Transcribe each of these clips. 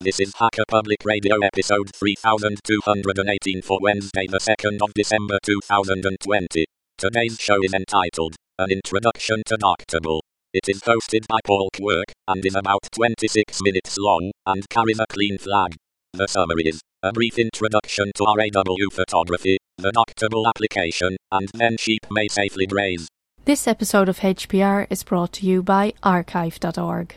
This is Hacker Public Radio episode 3218 for Wednesday, the 2nd of December 2020. Today's show is entitled An Introduction to Darktable. It is hosted by Paul Quirk and is about 26 minutes long and carries a clean flag. The summary is a brief introduction to RAW photography, the Darktable application, and then sheep may safely graze. This episode of HPR is brought to you by archive.org.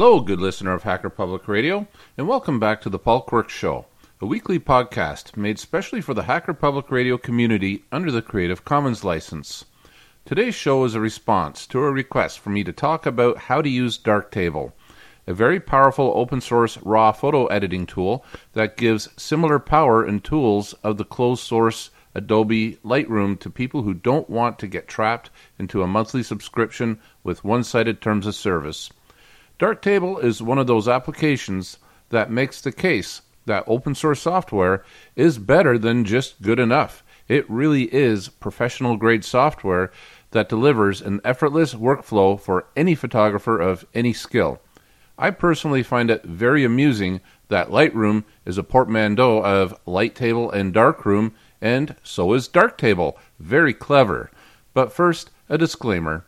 Hello, good listener of Hacker Public Radio, and welcome back to the Paul Quirk Show, a weekly podcast made specially for the Hacker Public Radio community under the Creative Commons license. Today's show is a response to a request for me to talk about how to use Darktable, a very powerful open source raw photo editing tool that gives similar power and tools of the closed source Adobe Lightroom to people who don't want to get trapped into a monthly subscription with one sided terms of service. Darktable is one of those applications that makes the case that open source software is better than just good enough. It really is professional grade software that delivers an effortless workflow for any photographer of any skill. I personally find it very amusing that Lightroom is a portmanteau of Lighttable and Darkroom, and so is Darktable. Very clever. But first, a disclaimer.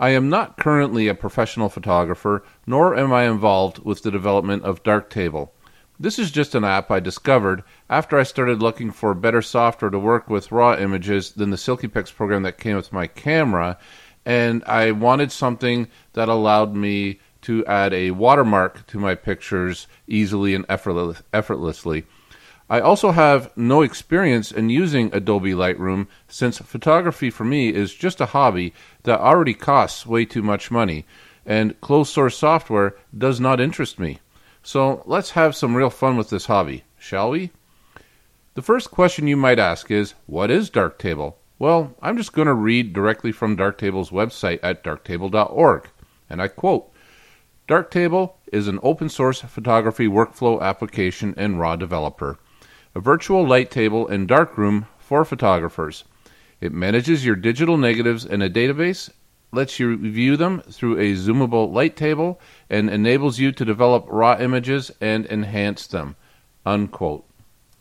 I am not currently a professional photographer, nor am I involved with the development of Darktable. This is just an app I discovered after I started looking for better software to work with raw images than the SilkyPix program that came with my camera, and I wanted something that allowed me to add a watermark to my pictures easily and effortless, effortlessly. I also have no experience in using Adobe Lightroom since photography for me is just a hobby that already costs way too much money, and closed source software does not interest me. So let's have some real fun with this hobby, shall we? The first question you might ask is What is Darktable? Well, I'm just going to read directly from Darktable's website at darktable.org, and I quote Darktable is an open source photography workflow application and raw developer a virtual light table and darkroom for photographers. It manages your digital negatives in a database, lets you view them through a zoomable light table, and enables you to develop raw images and enhance them. Unquote.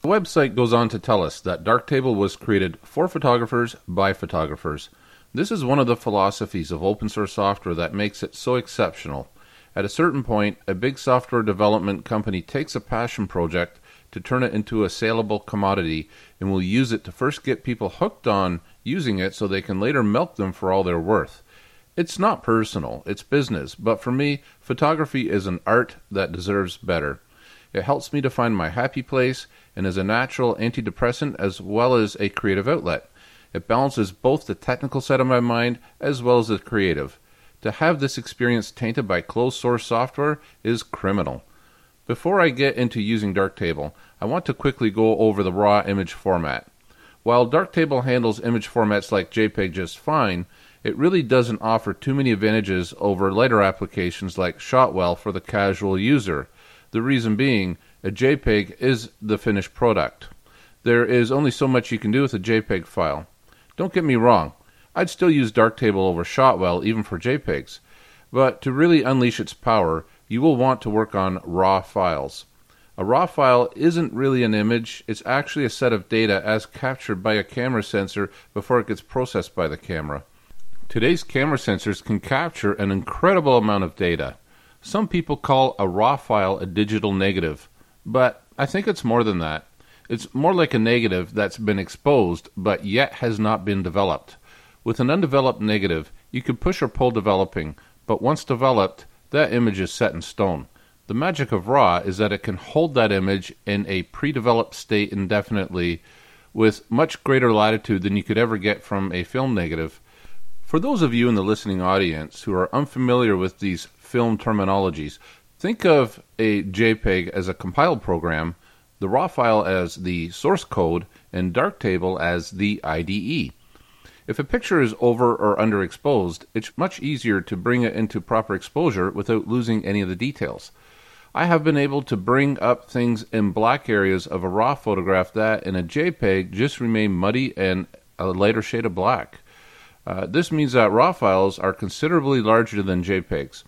The website goes on to tell us that Darktable was created for photographers by photographers. This is one of the philosophies of open source software that makes it so exceptional. At a certain point, a big software development company takes a passion project to turn it into a saleable commodity and will use it to first get people hooked on using it so they can later milk them for all they're worth. It's not personal, it's business, but for me, photography is an art that deserves better. It helps me to find my happy place and is a natural antidepressant as well as a creative outlet. It balances both the technical side of my mind as well as the creative. To have this experience tainted by closed source software is criminal. Before I get into using Darktable, I want to quickly go over the raw image format. While Darktable handles image formats like JPEG just fine, it really doesn't offer too many advantages over lighter applications like Shotwell for the casual user. The reason being, a JPEG is the finished product. There is only so much you can do with a JPEG file. Don't get me wrong, I'd still use Darktable over Shotwell even for JPEGs, but to really unleash its power, you will want to work on raw files. A raw file isn't really an image, it's actually a set of data as captured by a camera sensor before it gets processed by the camera. Today's camera sensors can capture an incredible amount of data. Some people call a raw file a digital negative, but I think it's more than that. It's more like a negative that's been exposed but yet has not been developed. With an undeveloped negative, you can push or pull developing, but once developed, that image is set in stone. The magic of RAW is that it can hold that image in a pre developed state indefinitely with much greater latitude than you could ever get from a film negative. For those of you in the listening audience who are unfamiliar with these film terminologies, think of a JPEG as a compiled program, the RAW file as the source code, and Darktable as the IDE. If a picture is over or underexposed, it's much easier to bring it into proper exposure without losing any of the details. I have been able to bring up things in black areas of a raw photograph that in a JPEG just remain muddy and a lighter shade of black. Uh, this means that RAW files are considerably larger than JPEGs.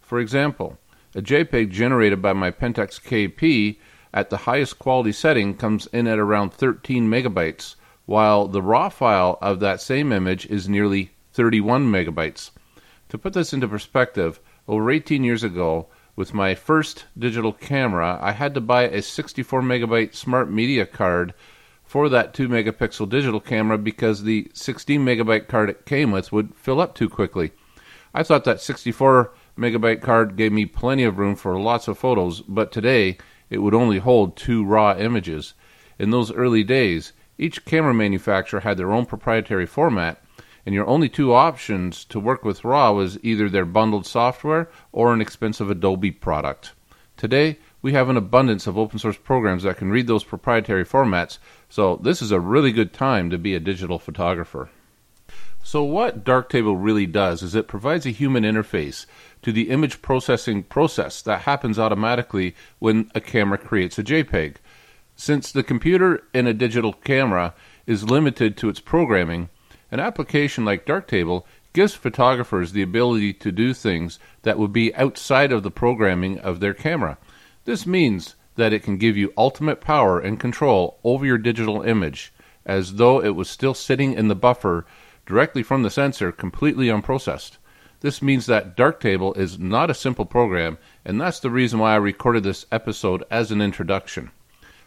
For example, a JPEG generated by my Pentax KP at the highest quality setting comes in at around 13 megabytes, while the RAW file of that same image is nearly 31 megabytes. To put this into perspective, over 18 years ago, with my first digital camera, I had to buy a 64 megabyte smart media card for that 2 megapixel digital camera because the 16 megabyte card it came with would fill up too quickly. I thought that 64 megabyte card gave me plenty of room for lots of photos, but today it would only hold two raw images. In those early days, each camera manufacturer had their own proprietary format, and your only two options to work with RAW was either their bundled software or an expensive Adobe product. Today, we have an abundance of open source programs that can read those proprietary formats, so this is a really good time to be a digital photographer. So, what Darktable really does is it provides a human interface to the image processing process that happens automatically when a camera creates a JPEG. Since the computer in a digital camera is limited to its programming, an application like Darktable gives photographers the ability to do things that would be outside of the programming of their camera. This means that it can give you ultimate power and control over your digital image as though it was still sitting in the buffer directly from the sensor, completely unprocessed. This means that Darktable is not a simple program, and that's the reason why I recorded this episode as an introduction.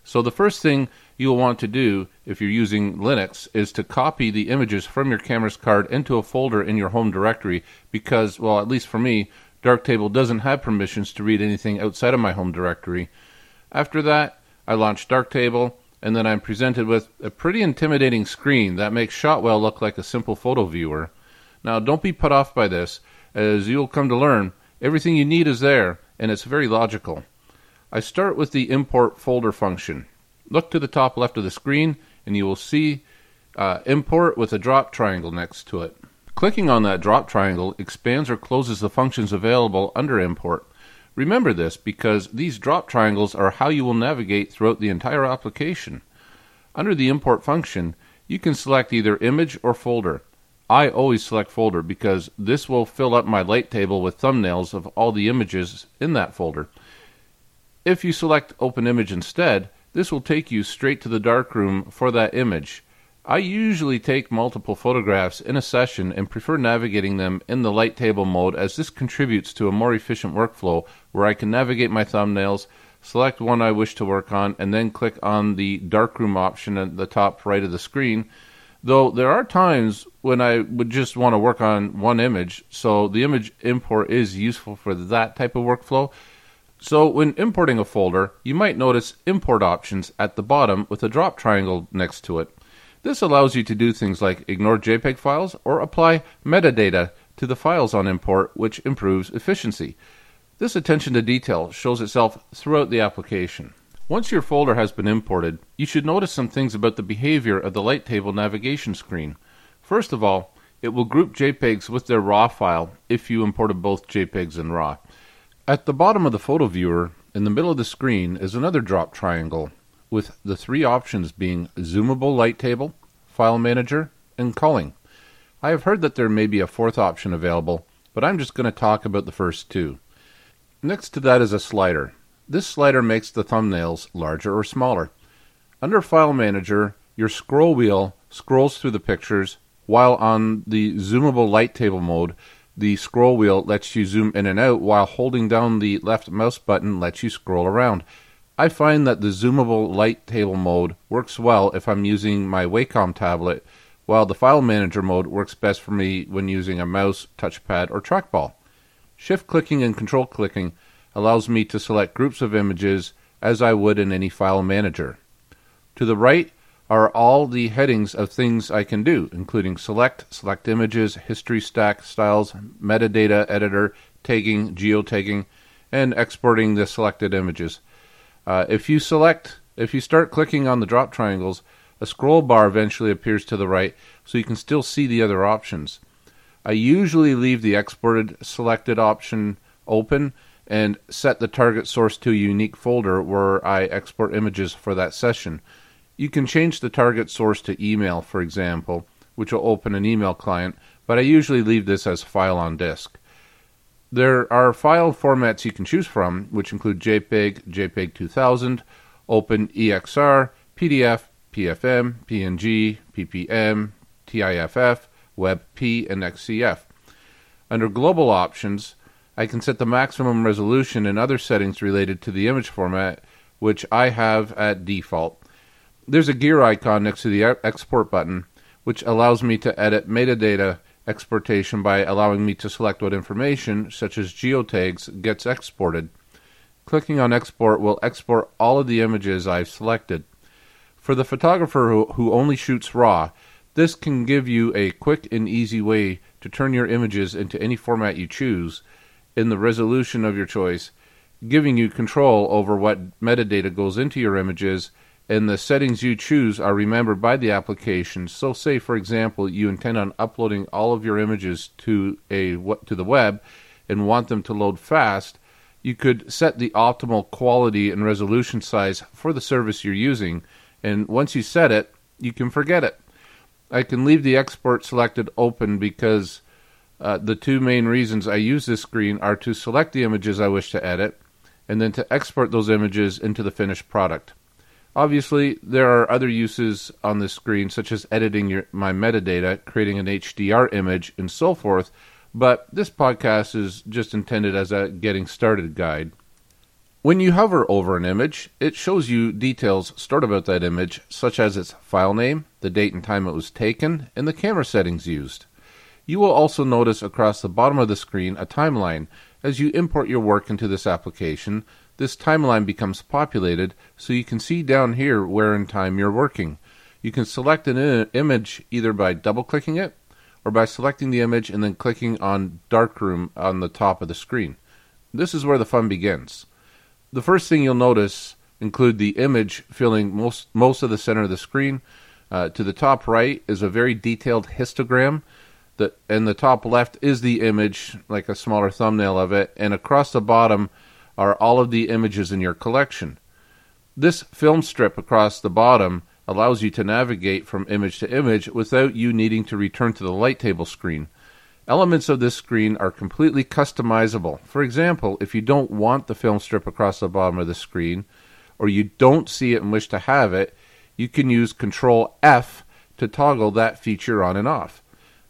So, the first thing you'll want to do if you're using Linux is to copy the images from your camera's card into a folder in your home directory because, well, at least for me, Darktable doesn't have permissions to read anything outside of my home directory. After that, I launch Darktable, and then I'm presented with a pretty intimidating screen that makes Shotwell look like a simple photo viewer. Now, don't be put off by this, as you'll come to learn, everything you need is there, and it's very logical. I start with the import folder function. Look to the top left of the screen and you will see uh, import with a drop triangle next to it. Clicking on that drop triangle expands or closes the functions available under import. Remember this because these drop triangles are how you will navigate throughout the entire application. Under the import function, you can select either image or folder. I always select folder because this will fill up my light table with thumbnails of all the images in that folder. If you select Open Image instead, this will take you straight to the darkroom for that image. I usually take multiple photographs in a session and prefer navigating them in the light table mode as this contributes to a more efficient workflow where I can navigate my thumbnails, select one I wish to work on, and then click on the darkroom option at the top right of the screen. Though there are times when I would just want to work on one image, so the image import is useful for that type of workflow. So when importing a folder, you might notice import options at the bottom with a drop triangle next to it. This allows you to do things like ignore JPEG files or apply metadata to the files on import, which improves efficiency. This attention to detail shows itself throughout the application. Once your folder has been imported, you should notice some things about the behavior of the light table navigation screen. First of all, it will group JPEGs with their RAW file if you imported both JPEGs and RAW. At the bottom of the photo viewer, in the middle of the screen, is another drop triangle with the three options being Zoomable Light Table, File Manager, and Culling. I have heard that there may be a fourth option available, but I'm just going to talk about the first two. Next to that is a slider. This slider makes the thumbnails larger or smaller. Under File Manager, your scroll wheel scrolls through the pictures, while on the Zoomable Light Table mode, the scroll wheel lets you zoom in and out, while holding down the left mouse button lets you scroll around. I find that the zoomable light table mode works well if I'm using my Wacom tablet, while the file manager mode works best for me when using a mouse, touchpad, or trackball. Shift clicking and control clicking allows me to select groups of images as I would in any file manager. To the right are all the headings of things I can do, including select, select images, history stack, styles, metadata editor, tagging, geotagging, and exporting the selected images. Uh, if you select, if you start clicking on the drop triangles, a scroll bar eventually appears to the right so you can still see the other options. I usually leave the exported selected option open and set the target source to a unique folder where I export images for that session. You can change the target source to email, for example, which will open an email client, but I usually leave this as file on disk. There are file formats you can choose from, which include JPEG, JPEG 2000, OpenEXR, PDF, PFM, PNG, PPM, TIFF, WebP, and XCF. Under Global Options, I can set the maximum resolution and other settings related to the image format, which I have at default. There's a gear icon next to the export button, which allows me to edit metadata exportation by allowing me to select what information, such as geotags, gets exported. Clicking on export will export all of the images I've selected. For the photographer who, who only shoots RAW, this can give you a quick and easy way to turn your images into any format you choose in the resolution of your choice, giving you control over what metadata goes into your images and the settings you choose are remembered by the application. So, say for example, you intend on uploading all of your images to a to the web and want them to load fast, you could set the optimal quality and resolution size for the service you're using. And once you set it, you can forget it. I can leave the export selected open because uh, the two main reasons I use this screen are to select the images I wish to edit and then to export those images into the finished product. Obviously, there are other uses on this screen, such as editing your, my metadata, creating an HDR image, and so forth, but this podcast is just intended as a getting started guide. When you hover over an image, it shows you details stored about that image, such as its file name, the date and time it was taken, and the camera settings used. You will also notice across the bottom of the screen a timeline. As you import your work into this application, this timeline becomes populated so you can see down here where in time you're working. You can select an image either by double clicking it or by selecting the image and then clicking on darkroom on the top of the screen. This is where the fun begins. The first thing you'll notice include the image filling most most of the center of the screen. Uh, to the top right is a very detailed histogram. That and the top left is the image, like a smaller thumbnail of it, and across the bottom are all of the images in your collection. This film strip across the bottom allows you to navigate from image to image without you needing to return to the light table screen. Elements of this screen are completely customizable. For example, if you don't want the film strip across the bottom of the screen, or you don't see it and wish to have it, you can use Control F to toggle that feature on and off.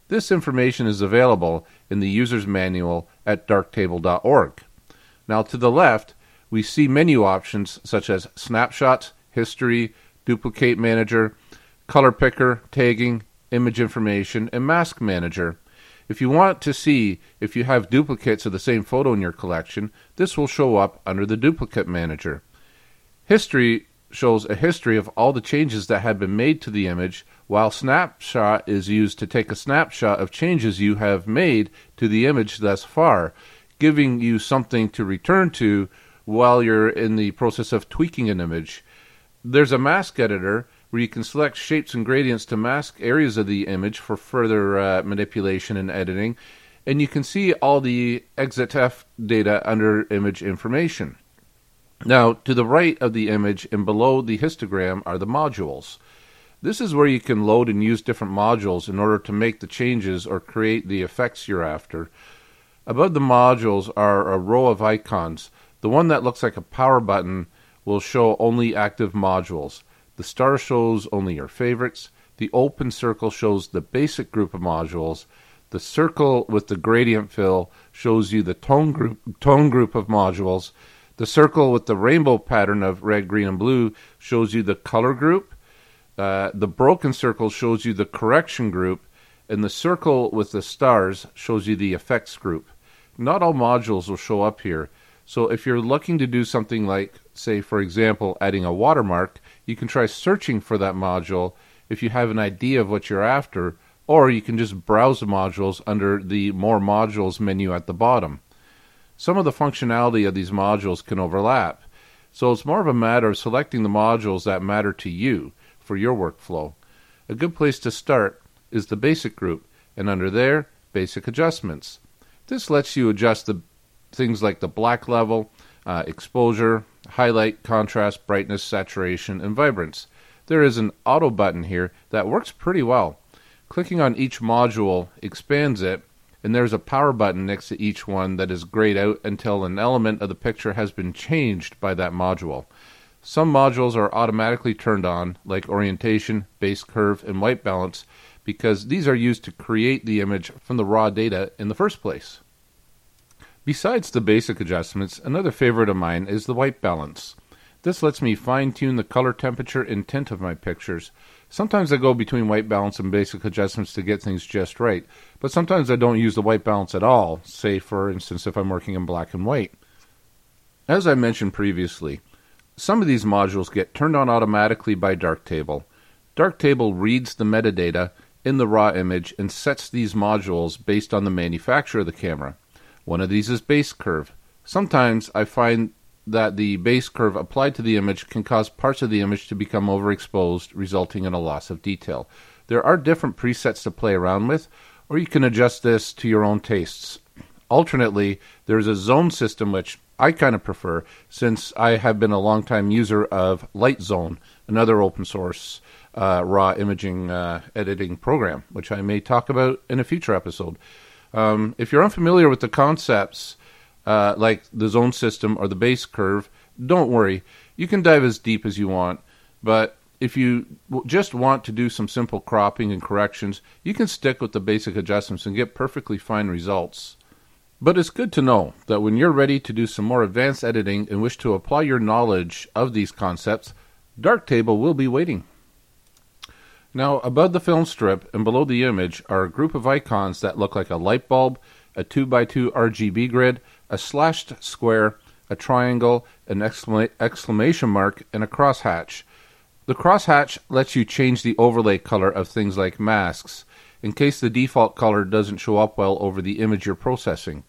This information is available in the user's manual at darktable.org. Now to the left, we see menu options such as snapshots, history, duplicate manager, color picker, tagging, image information, and mask manager. If you want to see if you have duplicates of the same photo in your collection, this will show up under the duplicate manager. History shows a history of all the changes that have been made to the image, while snapshot is used to take a snapshot of changes you have made to the image thus far giving you something to return to while you're in the process of tweaking an image. There's a mask editor where you can select shapes and gradients to mask areas of the image for further uh, manipulation and editing. And you can see all the EXIF data under image information. Now, to the right of the image and below the histogram are the modules. This is where you can load and use different modules in order to make the changes or create the effects you're after. Above the modules are a row of icons. The one that looks like a power button will show only active modules. The star shows only your favorites. The open circle shows the basic group of modules. The circle with the gradient fill shows you the tone group, tone group of modules. The circle with the rainbow pattern of red, green, and blue shows you the color group. Uh, the broken circle shows you the correction group. And the circle with the stars shows you the effects group. Not all modules will show up here. So if you're looking to do something like, say, for example, adding a watermark, you can try searching for that module if you have an idea of what you're after, or you can just browse the modules under the More Modules menu at the bottom. Some of the functionality of these modules can overlap, so it's more of a matter of selecting the modules that matter to you for your workflow. A good place to start is the Basic group, and under there, Basic Adjustments. This lets you adjust the things like the black level, uh, exposure, highlight, contrast, brightness, saturation, and vibrance. There is an auto button here that works pretty well. Clicking on each module expands it, and there's a power button next to each one that is grayed out until an element of the picture has been changed by that module. Some modules are automatically turned on, like orientation, base curve, and white balance, because these are used to create the image from the raw data in the first place. Besides the basic adjustments, another favorite of mine is the white balance. This lets me fine tune the color temperature and tint of my pictures. Sometimes I go between white balance and basic adjustments to get things just right, but sometimes I don't use the white balance at all, say for instance if I'm working in black and white. As I mentioned previously, some of these modules get turned on automatically by Darktable. Darktable reads the metadata in the raw image and sets these modules based on the manufacturer of the camera. One of these is base curve. Sometimes I find that the base curve applied to the image can cause parts of the image to become overexposed, resulting in a loss of detail. There are different presets to play around with, or you can adjust this to your own tastes. Alternately, there's a zone system which I kind of prefer since I have been a long-time user of LightZone, another open source uh, raw imaging uh, editing program, which I may talk about in a future episode. Um, if you're unfamiliar with the concepts uh, like the zone system or the base curve, don't worry. You can dive as deep as you want. But if you just want to do some simple cropping and corrections, you can stick with the basic adjustments and get perfectly fine results. But it's good to know that when you're ready to do some more advanced editing and wish to apply your knowledge of these concepts, Darktable will be waiting. Now, above the film strip and below the image are a group of icons that look like a light bulb, a 2x2 RGB grid, a slashed square, a triangle, an exclama- exclamation mark, and a crosshatch. The crosshatch lets you change the overlay color of things like masks, in case the default color doesn't show up well over the image you're processing.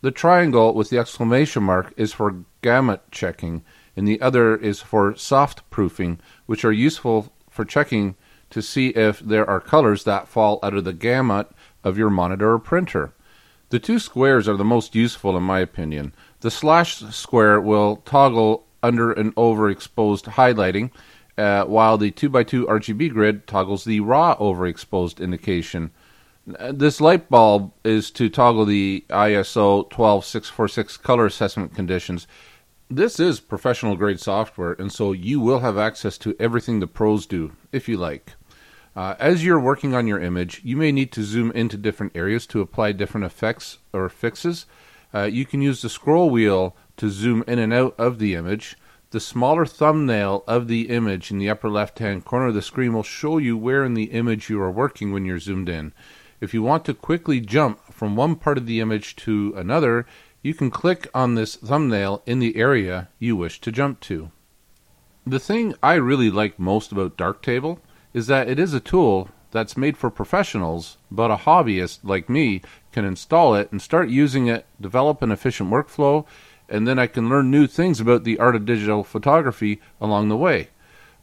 The triangle with the exclamation mark is for gamut checking, and the other is for soft proofing, which are useful for checking to see if there are colors that fall out of the gamut of your monitor or printer. The two squares are the most useful in my opinion. The slash square will toggle under and overexposed highlighting, uh, while the 2x2 RGB grid toggles the raw overexposed indication. Uh, this light bulb is to toggle the ISO 12646 color assessment conditions. This is professional grade software, and so you will have access to everything the pros do, if you like. Uh, as you're working on your image, you may need to zoom into different areas to apply different effects or fixes. Uh, you can use the scroll wheel to zoom in and out of the image. The smaller thumbnail of the image in the upper left hand corner of the screen will show you where in the image you are working when you're zoomed in. If you want to quickly jump from one part of the image to another, you can click on this thumbnail in the area you wish to jump to. The thing I really like most about Darktable is that it is a tool that's made for professionals, but a hobbyist like me can install it and start using it, develop an efficient workflow, and then I can learn new things about the art of digital photography along the way.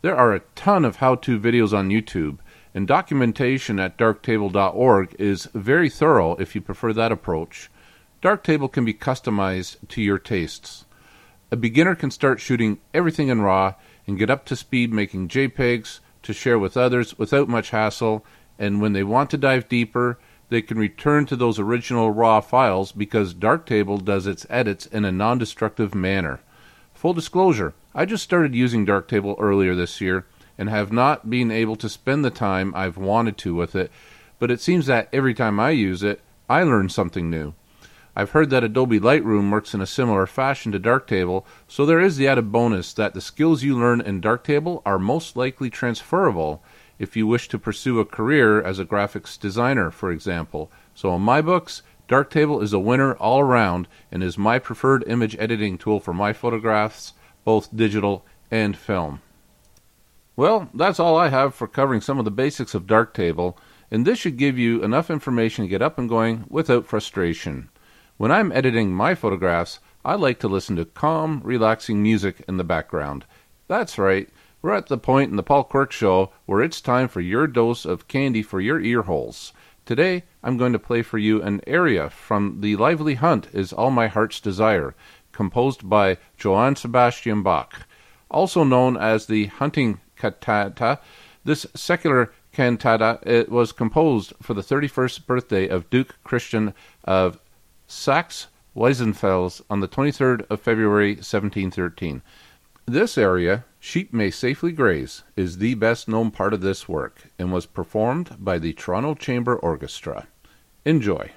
There are a ton of how to videos on YouTube, and documentation at darktable.org is very thorough if you prefer that approach. Darktable can be customized to your tastes. A beginner can start shooting everything in RAW and get up to speed making JPEGs, to share with others without much hassle, and when they want to dive deeper, they can return to those original raw files because Darktable does its edits in a non destructive manner. Full disclosure, I just started using Darktable earlier this year and have not been able to spend the time I've wanted to with it, but it seems that every time I use it, I learn something new. I've heard that Adobe Lightroom works in a similar fashion to Darktable, so there is the added bonus that the skills you learn in Darktable are most likely transferable if you wish to pursue a career as a graphics designer, for example. So in my books, Darktable is a winner all around and is my preferred image editing tool for my photographs, both digital and film. Well, that's all I have for covering some of the basics of Darktable, and this should give you enough information to get up and going without frustration. When I'm editing my photographs, I like to listen to calm, relaxing music in the background. That's right, we're at the point in the Paul Quirk Show where it's time for your dose of candy for your ear holes. Today, I'm going to play for you an aria from The Lively Hunt is All My Heart's Desire, composed by Johann Sebastian Bach. Also known as the Hunting Cantata, this secular cantata was composed for the 31st birthday of Duke Christian of Saxe Weissenfels on the 23rd of February 1713. This aria Sheep May Safely Graze, is the best known part of this work and was performed by the Toronto Chamber Orchestra. Enjoy.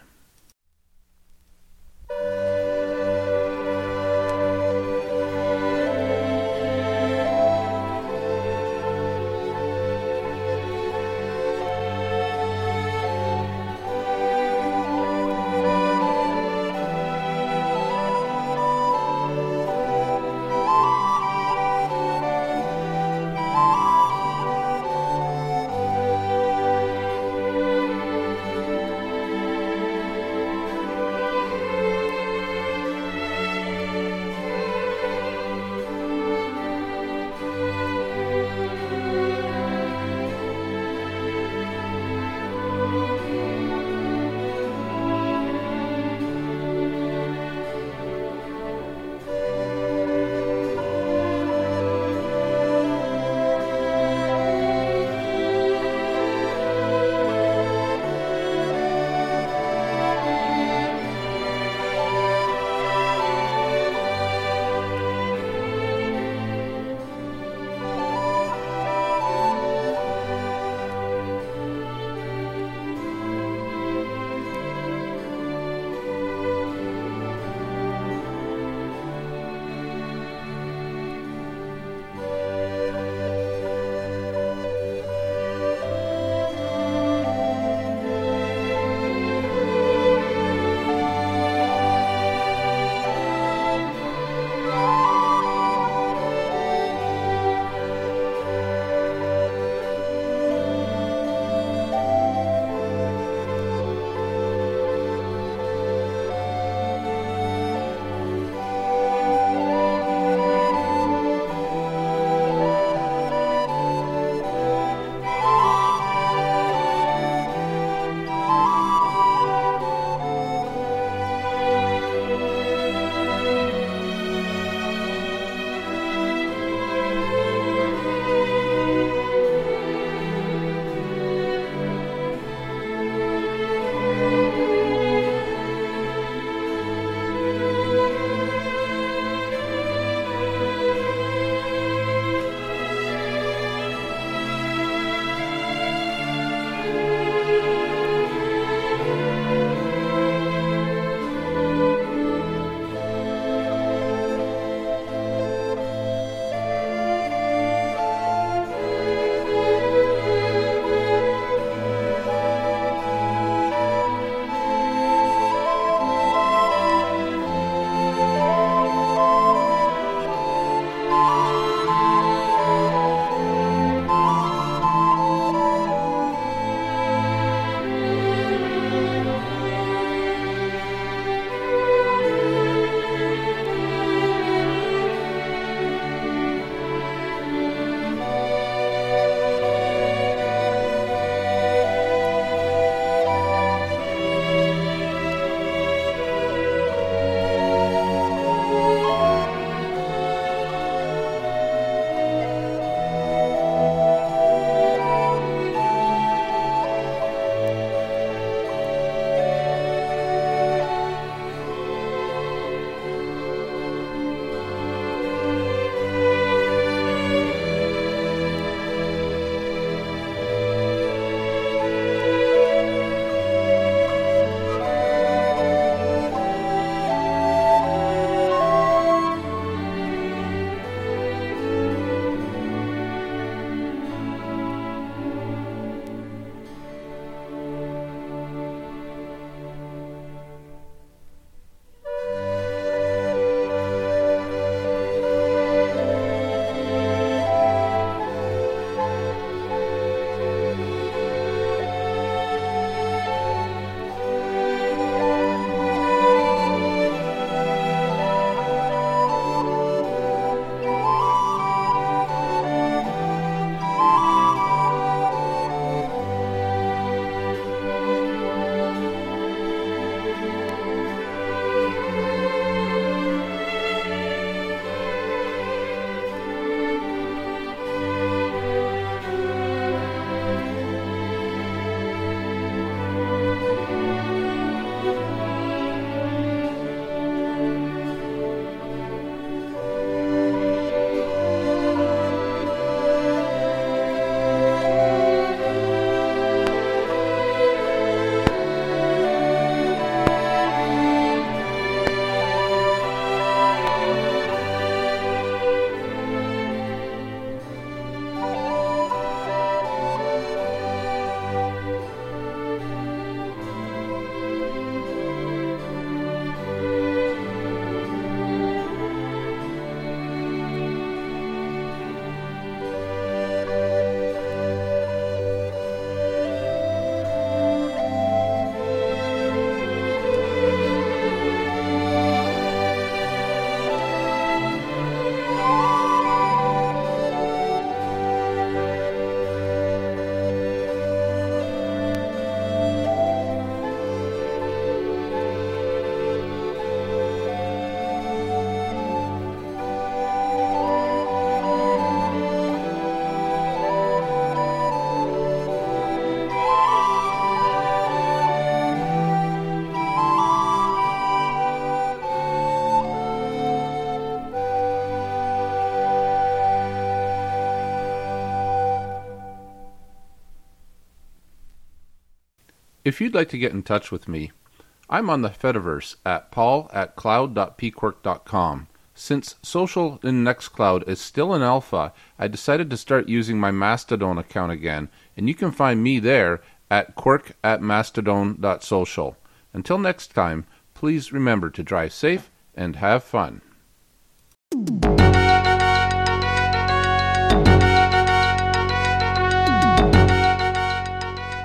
If you'd like to get in touch with me, I'm on the Fediverse at paul at cloud.pquirk.com. Since social in Nextcloud is still in alpha, I decided to start using my Mastodon account again, and you can find me there at quirk at mastodon.social. Until next time, please remember to drive safe and have fun.